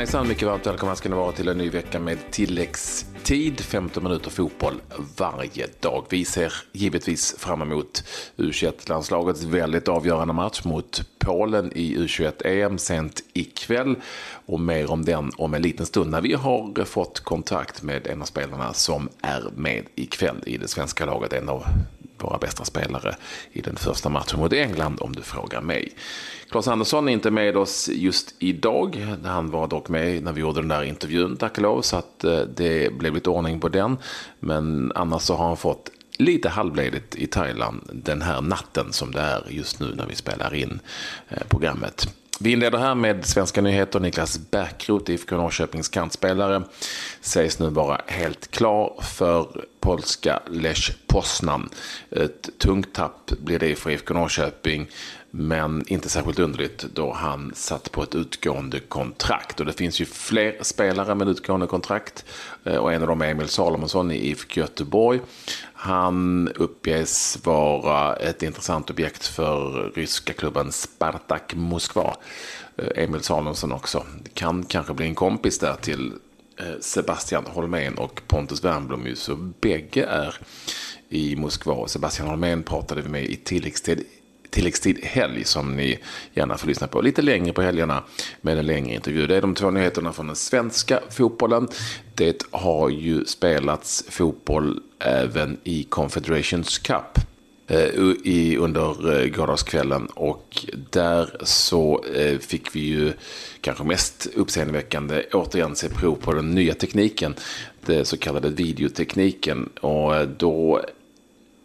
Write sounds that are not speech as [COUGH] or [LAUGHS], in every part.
hejsan, mycket varmt välkomna ska ni vara till en ny vecka med tilläggstid, 15 minuter fotboll varje dag. Vi ser givetvis fram emot U21-landslagets väldigt avgörande match mot Polen i U21-EM sent ikväll och mer om den om en liten stund när vi har fått kontakt med en av spelarna som är med ikväll i det svenska laget, en av våra bästa spelare i den första matchen mot England om du frågar mig. Claes Andersson är inte med oss just idag. Han var dock med när vi gjorde den där intervjun, tack och lov, så att eh, det blev lite ordning på den. Men annars så har han fått lite halvledigt i Thailand den här natten som det är just nu när vi spelar in eh, programmet. Vi inleder här med svenska nyheter. Niklas Bärkroth, IFK Norrköpings kantspelare, sägs nu vara helt klar för polska Lech Poznan. Ett tungt tapp blir det för IFK Norrköping. Men inte särskilt underligt då han satt på ett utgående kontrakt. Och det finns ju fler spelare med utgående kontrakt. Eh, och en av dem är Emil Salomonsson i IFK Göteborg. Han uppges vara ett intressant objekt för ryska klubben Spartak Moskva. Eh, Emil Salomonsson också. Kan kanske bli en kompis där till eh, Sebastian Holmén och Pontus Wernbloom. Så bägge är i Moskva. Sebastian Holmén pratade vi med i tilläggstid tilläggstid helg som ni gärna får lyssna på lite längre på helgerna med en längre intervju. Det är de två nyheterna från den svenska fotbollen. Det har ju spelats fotboll även i Confederations Cup eh, i, under eh, gårdagskvällen och där så eh, fick vi ju kanske mest uppseendeväckande återigen se prov på den nya tekniken, det så kallade videotekniken och då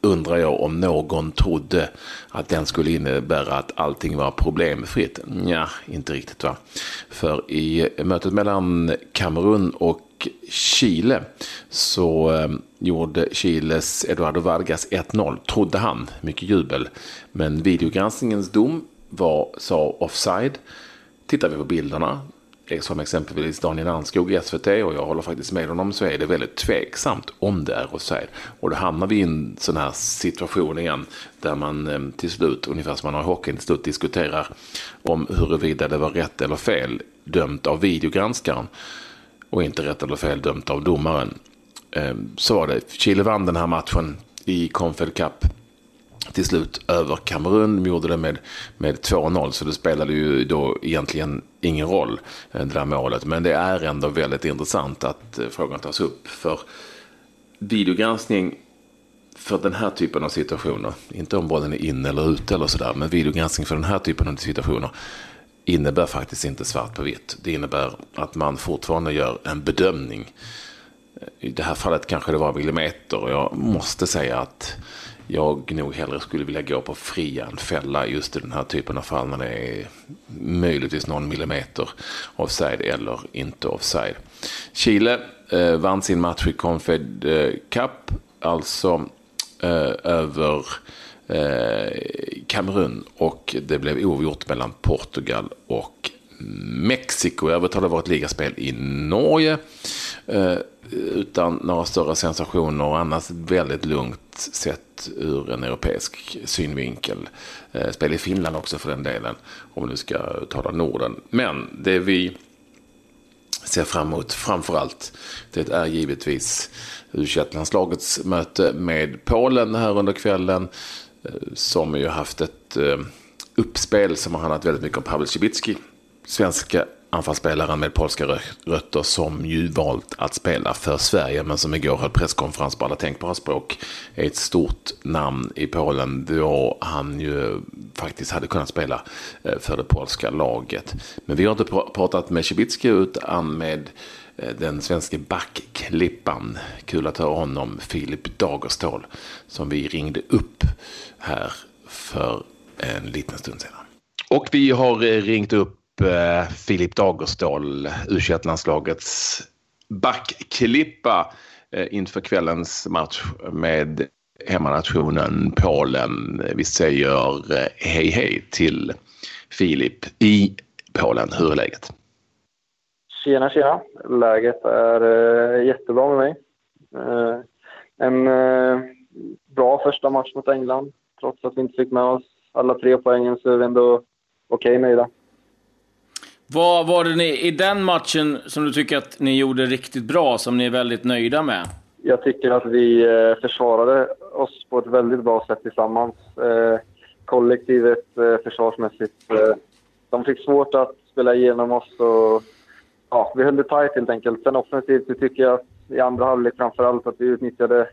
undrar jag om någon trodde att den skulle innebära att allting var problemfritt. Ja, inte riktigt va. För i mötet mellan Kamerun och Chile så eh, gjorde Chiles Eduardo Vargas 1-0, trodde han. Mycket jubel. Men videogranskningens dom var, sa offside. Tittar vi på bilderna som exempelvis Daniel Anskog i SVT och jag håller faktiskt med honom så är det väldigt tveksamt om det är offside. Och då hamnar vi i en sån här situation igen där man eh, till slut, ungefär som man har i hockeyn, till slut diskuterar om huruvida det var rätt eller fel dömt av videogranskaren och inte rätt eller fel dömt av domaren. Eh, så var det. Chile vann den här matchen i Confed Cup till slut över Kamerun. De gjorde det med, med 2-0 så det spelade ju då egentligen ingen roll eh, det där målet. Men det är ändå väldigt intressant att eh, frågan tas upp. För videogranskning för den här typen av situationer, inte om bollen är inne eller ute eller sådär, men videogranskning för den här typen av situationer innebär faktiskt inte svart på vitt. Det innebär att man fortfarande gör en bedömning. I det här fallet kanske det var millimeter och jag måste säga att jag nog hellre skulle vilja gå på fria än fälla just i den här typen av fall när det är möjligtvis någon millimeter offside eller inte offside. Chile eh, vann sin match i Confed eh, Cup, alltså eh, över eh, Kamerun och det blev oavgjort mellan Portugal och Mexiko. Jag övertalade vårt ligaspel i Norge. Eh, utan några större sensationer och annars väldigt lugnt sett ur en europeisk synvinkel. Eh, spel i Finland också för den delen, om vi nu ska tala Norden. Men det vi ser fram emot framförallt, det är givetvis u landslagets möte med Polen här under kvällen. Eh, som ju haft ett eh, uppspel som har handlat väldigt mycket om Pavel Cibicki. Svenska anfallsspelaren med polska rötter som ju valt att spela för Sverige men som igår höll presskonferens på alla tänkbara språk. Är ett stort namn i Polen då han ju faktiskt hade kunnat spela eh, för det polska laget. Men vi har inte pratat med Cibicki utan med eh, den svenska backklippan. Kul att höra honom, Filip Dagerstål, som vi ringde upp här för en liten stund sedan. Och vi har eh, ringt upp eh, Filip Dagerstål, u landslagets backklippa eh, inför kvällens match med hemmanationen Polen. Vi säger eh, hej hej till Filip i Polen. Hur är läget? Tjena, tjena. Läget är eh, jättebra med mig. Eh, en eh, bra första match mot England. Trots att vi inte fick med oss alla tre poängen så är vi ändå okej okay nöjda. Vad var det ni, i den matchen som du tycker att ni gjorde riktigt bra, som ni är väldigt nöjda med? Jag tycker att vi eh, försvarade oss på ett väldigt bra sätt tillsammans. Eh, kollektivet eh, försvarsmässigt. De fick svårt att spela igenom oss och ja, vi höll det tajt helt enkelt. Sen offensivt tycker jag att i andra halvlek framför allt att vi utnyttjade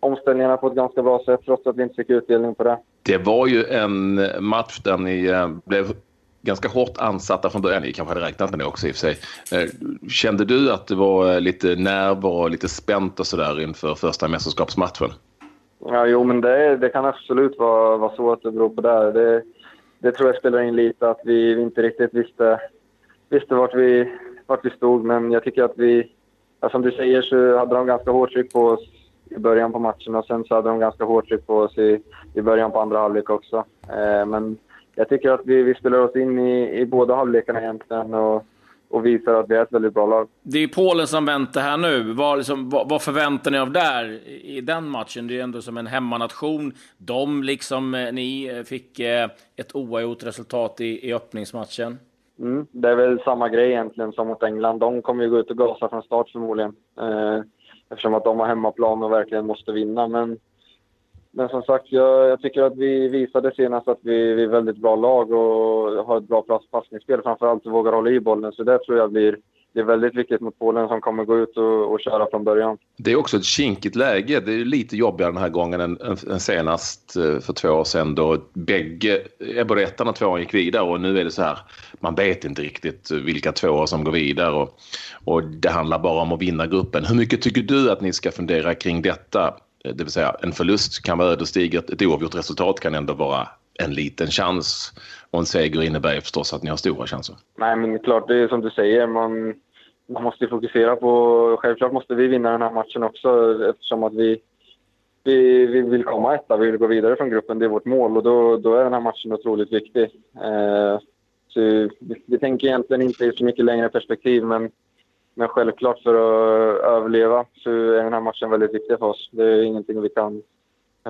omställningarna på ett ganska bra sätt trots att vi inte fick utdelning på det. Det var ju en match där ni blev ganska hårt ansatta från början. Ni kanske hade räknat med det också i och för sig. Eh, kände du att det var eh, lite nerver och lite spänt och sådär inför första mästerskapsmatchen? Ja, jo, men det, det kan absolut vara, vara så att det beror på det. det. Det tror jag spelar in lite, att vi inte riktigt visste, visste vart, vi, vart vi stod. Men jag tycker att vi, ja, som du säger, så hade de ganska hårt tryck på oss i början på matchen och sen så hade de ganska hårt tryck på oss i, i början på andra halvlek också. Eh, men jag tycker att vi, vi spelar oss in i, i båda halvlekarna egentligen och, och visar att vi är ett väldigt bra lag. Det är Polen som väntar här nu. Vad, liksom, vad, vad, förväntar ni av där i den matchen? Det är ändå som en hemmanation. De, liksom eh, ni, eh, fick eh, ett oavgjort resultat i, i öppningsmatchen. Mm, det är väl samma grej egentligen som mot England. De kommer ju gå ut och gasa från start förmodligen. Eh, eftersom att de har hemmaplan och verkligen måste vinna. Men men som sagt, jag, jag, tycker att vi visade senast att vi, vi är väldigt bra lag och har ett bra passningsspel. Framförallt vågar hålla i bollen. Så det tror jag blir det är väldigt viktigt mot Polen som kommer gå ut och, och köra från början. Det är också ett kinkigt läge. Det är lite jobbigare den här gången än, än senast eh, för två år sedan då bägge, både ettan och tvåan gick vidare och nu är det så här, man vet inte riktigt vilka tvåor som går vidare och, och det handlar bara om att vinna gruppen. Hur mycket tycker du att ni ska fundera kring detta Eh, det vill säga en förlust kan vara ödesdigert, ett oavgjort resultat kan ändå vara en liten chans och en seger innebär förstås att ni har stora chanser. Nej, men klart, det är som du säger. Man, man måste fokusera på... Självklart måste vi vinna den här matchen också eftersom att vi, vi, vi vill komma etta, vi vill gå vidare från gruppen. Det är vårt mål och då, då är den här matchen otroligt viktig. Eh, så vi, vi tänker egentligen inte i så mycket längre perspektiv men men självklart för att överleva så är den här matchen väldigt viktig för oss. Det är ingenting vi kan,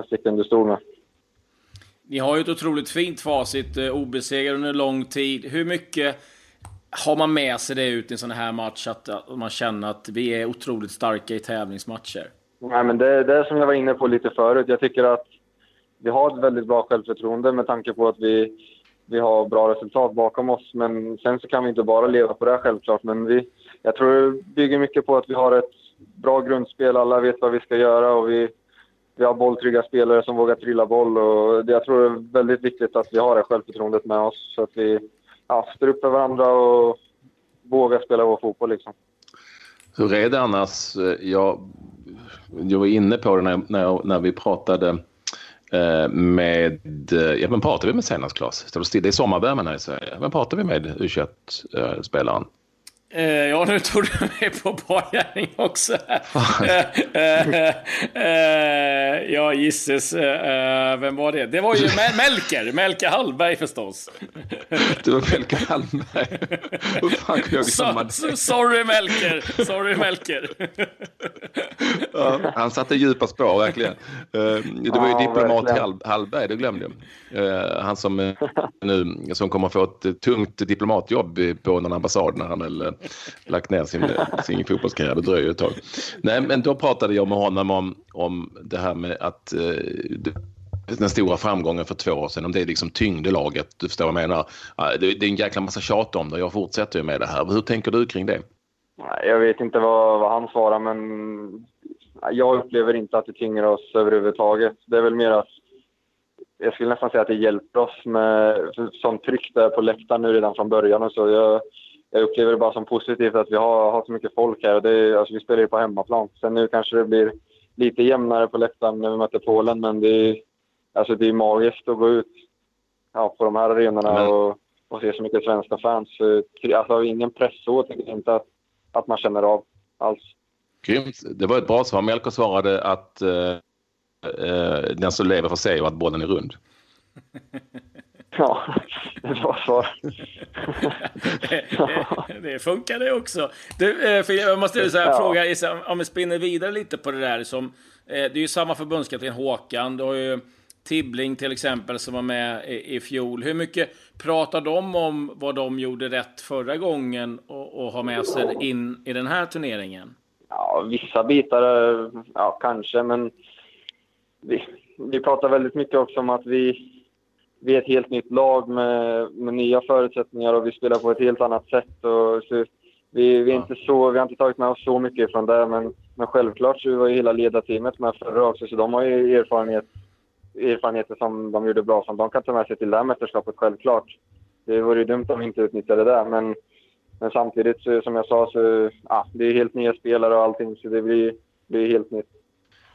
sticka under stol med. Ni har ju ett otroligt fint facit, eh, obesegrade under lång tid. Hur mycket har man med sig det ut i en sån här match, att, man känner att vi är otroligt starka i tävlingsmatcher? Nej, men det, det är som jag var inne på lite förut. Jag tycker att vi har ett väldigt bra självförtroende med tanke på att vi, vi har bra resultat bakom oss. Men sen så kan vi inte bara leva på det självklart. Men vi, jag tror det bygger mycket på att vi har ett bra grundspel. Alla vet vad vi ska göra och vi, vi har bolltrygga spelare som vågar trilla boll. Och det, jag tror det är väldigt viktigt att vi har det självförtroendet med oss så att vi ja, står upp för varandra och vågar spela vår fotboll. Liksom. Hur är det annars? Jag, jag var inne på det när, när, när vi pratade eh, med, eh, ja vem pratar vi med senast Claes? Det är sommarvärmen här i Sverige. Vem pratar vi med U21-spelaren? Uh, ja, nu tog du mig på bargärning också. uh, [LAUGHS] uh, ja, gisses. vem var det? Det var ju Melker. Melker Hallberg förstås. [LAUGHS] det var Melker Hallberg. Hur fan kunde jag glömma so, Sorry Melker. Sorry Melker. Ja, han satte djupa spår verkligen. det var ju ja, diplomat Hall, Hallberg, det glömde jag. han som nu som kommer få ett tungt diplomatjobb på någon ambassad när han väl lagt ner sin, sin fotbollskarriär. Det dröjer ett tag. Nej, men då pratade jag med honom om, om det här med att eh, den stora framgången för två år sedan, om det liksom tyngde laget. Du förstår vad jag menar. Det, det är en jäkla massa tjat om det. Jag fortsätter ju med det här. Hur tänker du kring det? Jag vet inte vad, vad han svarar, men jag upplever inte att det tynger oss överhuvudtaget. Det är väl mer att jag skulle nästan säga att det hjälper oss med sånt tryck där på läktaren nu redan från början och så. Jag, jag upplever det bara som positivt att vi har, har så mycket folk här. Det är, alltså vi spelar ju på hemmaplan. Sen nu kanske det blir lite jämnare på läktaren när vi möter Polen, men det är, alltså det är magiskt att gå ut ja, på de här arenorna och, och se så mycket svenska fans. Alltså ingen press så tycker jag inte att, att man känner av alls. Grymt. Det var ett bra svar. Melker svarade att eh, eh, den som lever får se att bollen är rund. [LAUGHS] Ja, det var svar. [LAUGHS] det funkar det också. Du, eh, för jag måste så här, ja. fråga, om vi spinner vidare lite på det där. Som, eh, det är ju samma förbundskapten Håkan. Du har ju Tibbling till exempel som var med i, i fjol. Hur mycket pratar de om vad de gjorde rätt förra gången och, och har med sig in i den här turneringen? Ja, vissa bitar, eh, ja kanske, men vi, vi pratar väldigt mycket också om att vi, vi är ett helt nytt lag med, med nya förutsättningar och vi spelar på ett helt annat sätt. Och så vi, vi, är inte så, vi har inte tagit med oss så mycket från det, men, men självklart så var ju hela ledarteamet med förra också, så de har ju erfarenhet, erfarenheter som de gjorde bra som de kan ta med sig till det här mästerskapet, självklart. Det vore ju dumt om vi inte utnyttjade det, men, men samtidigt, så, som jag sa, så ja, det är helt nya spelare och allting, så det blir, blir helt nytt.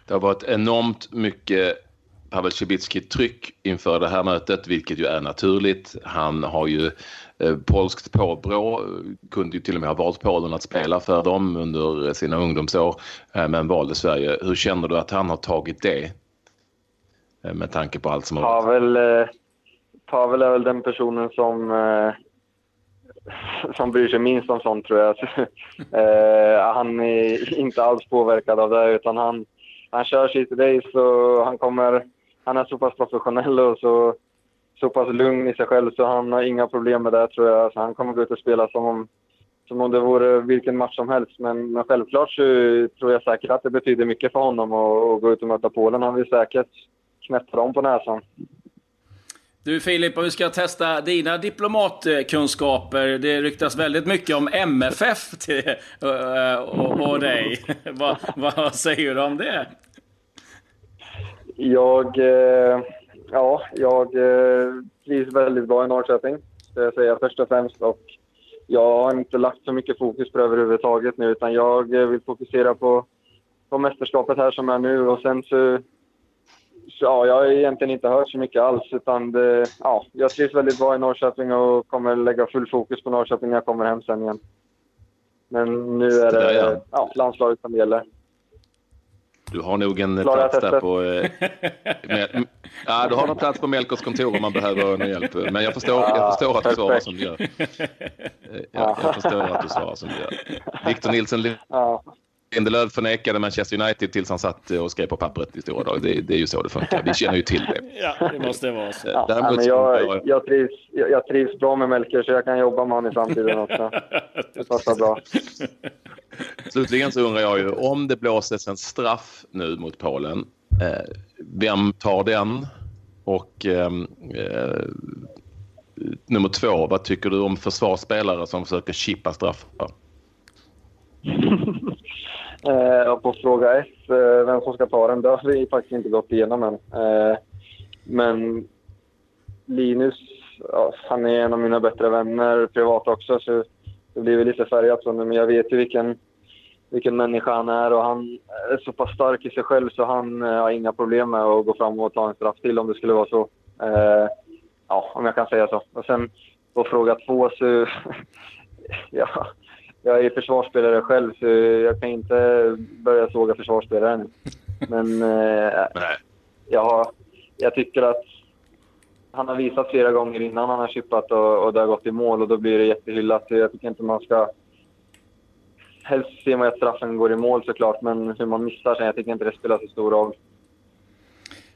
Det har varit enormt mycket Pavel Cibicki-tryck inför det här mötet, vilket ju är naturligt. Han har ju eh, polskt påbrå, kunde ju till och med ha valt Polen att spela för dem under sina ungdomsår, eh, men valde Sverige. Hur känner du att han har tagit det? Eh, med tanke på allt som har Pavel, eh, Pavel är väl den personen som som bryr sig minst om sånt tror jag. [LAUGHS] eh, han är inte alls påverkad av det utan han, han kör sitt race och han kommer han är så pass professionell och så, så pass lugn i sig själv så han har inga problem med det tror jag. Så han kommer gå ut och spela som om, som om det vore vilken match som helst. Men, men självklart så tror jag säkert att det betyder mycket för honom att, gå ut och möta Polen. Han vill säkert knäppa dem på näsan. Du Filip, om vi ska testa dina diplomatkunskaper. Det ryktas väldigt mycket om MFF till, och, och, dig. [LAUGHS] vad, vad säger du om det? Jag, eh, ja, jag eh, trivs väldigt bra i Norrköping, ska jag säga först och främst. Och jag har inte lagt så mycket fokus på det överhuvudtaget nu, utan jag eh, vill fokusera på, på mästerskapet här som är nu. Och sen så ja, jag har egentligen inte hört så mycket alls, utan det, ja, jag trivs väldigt bra i Norrköping och kommer lägga full fokus på Norrköping när jag kommer hem sen igen. Men nu är det ja, landslaget som gäller. Du har nog en plats där på... Eh, med, ja, du har en plats på Melkers kontor om man behöver någon hjälp. Men jag förstår, jag förstår att du svarar som du gör. Eh, jag, jag förstår att du svarar som du gör. Victor Nilsson Lindelöf förnekade Manchester United tills han satt och skrev på pappret i stora. Det, det, är ju så det funkar. Vi känner ju till det. Ja, det måste vara så. Ja, men jag, jag, trivs, jag, jag trivs bra med Melker så jag kan jobba med honom i framtiden också. [LAUGHS] Det passar bra. Slutligen så undrar jag ju om det blåses en straff nu mot Polen. Eh, vem tar den? Och ehm, eh, nummer två, vad tycker du om försvarsspelare som försöker chippa straffar? [LAUGHS] Eh, på fråga ett, eh, vem som ska ta den, det har vi faktiskt inte gått igenom än. Eh, men Linus, ja, han är en av mina bättre vänner privat också, så det blir väl lite färgat. Men jag vet ju vilken, vilken människa han är och han är så pass stark i sig själv så han eh, har inga problem med att gå fram och ta en straff till om det skulle vara så. Eh, ja, om jag kan säga så. Och sen på fråga två så... [LAUGHS] ja, jag är försvarsspelare själv så jag kan inte börja såga försvarsspelaren. [LAUGHS] Men eh, jag, jag tycker att han har visat flera gånger innan han har chippat och, och det har gått i mål och då blir det jättehyllat. Jag tycker inte man ska... Helst ser man att straffen går i mål såklart, men hur man missar sen, jag tycker inte det spelar så stor roll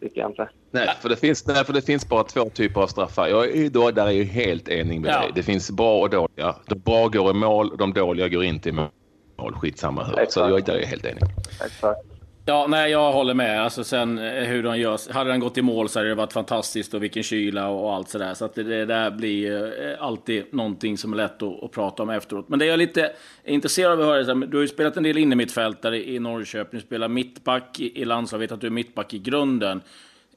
tycker jag inte. Nej, för det finns, nej, för det finns bara två typer av straffar. Jag är, då, där är jag helt enig med ja. dig. Det finns bra och dåliga. De bra går i mål, de dåliga går inte i mål. Skitsamma hur. Exakt. Så jag, där är jag helt enig. Exakt. Ja, nej, jag håller med. Alltså sen eh, hur de gör. Hade den gått i mål så hade det varit fantastiskt och vilken kyla och, allt sådär. Så att det, det där blir eh, alltid någonting som är lätt att, att, prata om efteråt. Men det jag är lite intresserad av att höra, du har ju spelat en del innermittfältare i Norrköping, du spelar mittback i, i landslaget, att du är mittback i grunden.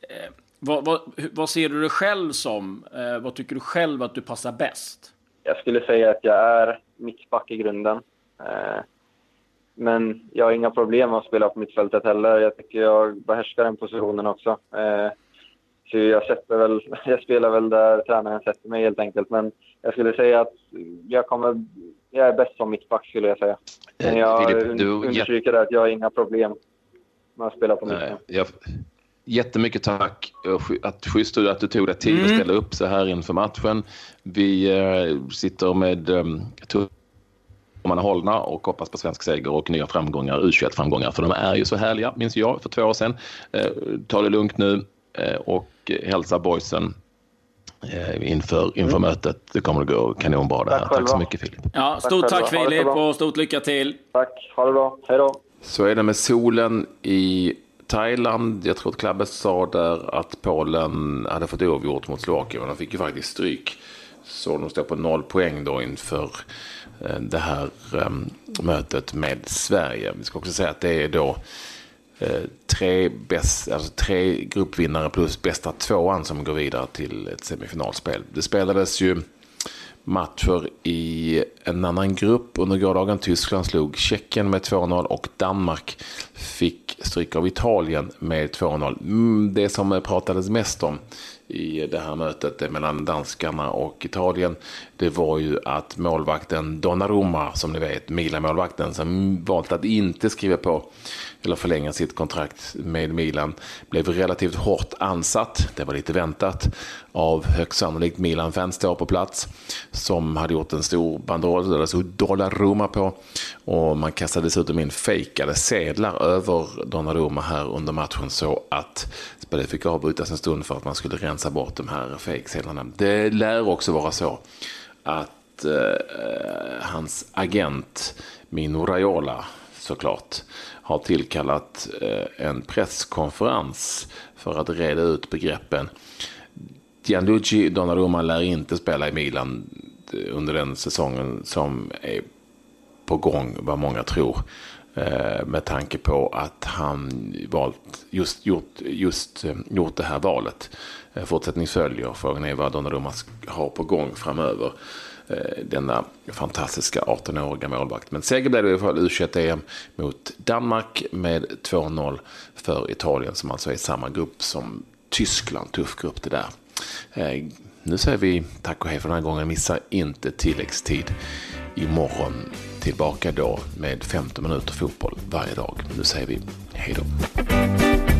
Eh, vad, vad, vad, ser du dig själv som? Eh, vad tycker du själv att du passar bäst? Jag skulle säga att jag är mittback i grunden. Eh, men jag har inga problem att spela på mittfältet heller. Jag tycker jag behärskar den positionen också. Eh, så jag, sätter väl, [LAUGHS] jag spelar väl där tränaren sätter mig helt enkelt. Men jag skulle säga att jag, kommer, jag är bäst som mittback skulle jag säga. Men jag Filip, du, understryker att jag har inga problem med att spela på mitten. Jättemycket tack. Att schysst att du tog dig tid mm. att ställa upp så här inför matchen. Vi eh, sitter med um, man är hållna och hoppas på svensk seger och nya framgångar, U21-framgångar. För de är ju så härliga, minns jag, för två år sedan. Eh, ta det lugnt nu. och hälsa boysen inför, inför mm. mötet. Det kommer att gå kanonbra det här. Tack, tack så mycket Filip. Ja, stort tack, tack Filip och stort lycka till. Tack, ha det bra. Hej då. Så är det med solen i Thailand. Jag tror att Klabbe sa där att Polen hade fått oavgjort mot Slovakien. Men de fick ju faktiskt stryk. Så de står på noll poäng då inför eh, Eh, det här ehm, mötet med Sverige. Vi ska också säga att det är då eh, tre, bäst, alltså tre gruppvinnare plus bästa tvåan som går vidare till ett semifinalspel. Det spelades ju matcher i en annan grupp under gårdagen. Tyskland slog Tjeckien med 2-0 och Danmark fick stryk av Italien med 2-0. Mm, det som pratades mest om i det här mötet mellan danskarna och Italien. Det var ju att målvakten Donnarumma, som ni vet, Milan-målvakten, som valt att inte skriva på eller förlänga sitt kontrakt med Milan, blev relativt hårt ansatt. Det var lite väntat av högst sannolikt Milan-fans då på plats som hade gjort en stor banderoll där det stod Donnarumma på och man kastade dessutom in fejkade sedlar över Donnarumma här under matchen så att spelet fick avbrytas en stund för att man skulle rensa bort de här fejksedlarna. Det lär också vara så att eh, hans agent Mino Raiola såklart har tillkallat eh, en presskonferens för att reda ut begreppen. Gianluigi Donnarumma lär inte spela i Milan eh, under den säsongen som är på gång, vad många tror. Eh, med tanke på att han valt, just, gjort, just eh, gjort det här valet. Eh, fortsättning följer. Frågan är vad Donnarumma har på gång framöver. Denna fantastiska 18-åriga målvakt. Men seger blev det i alla fall u em mot Danmark med 2-0 för Italien som alltså är i samma grupp som Tyskland. Tuff grupp det där. Nu säger vi tack och hej för den här gången. Missa inte tilläggstid imorgon. Tillbaka då med 15 minuter fotboll varje dag. Nu säger vi hej då.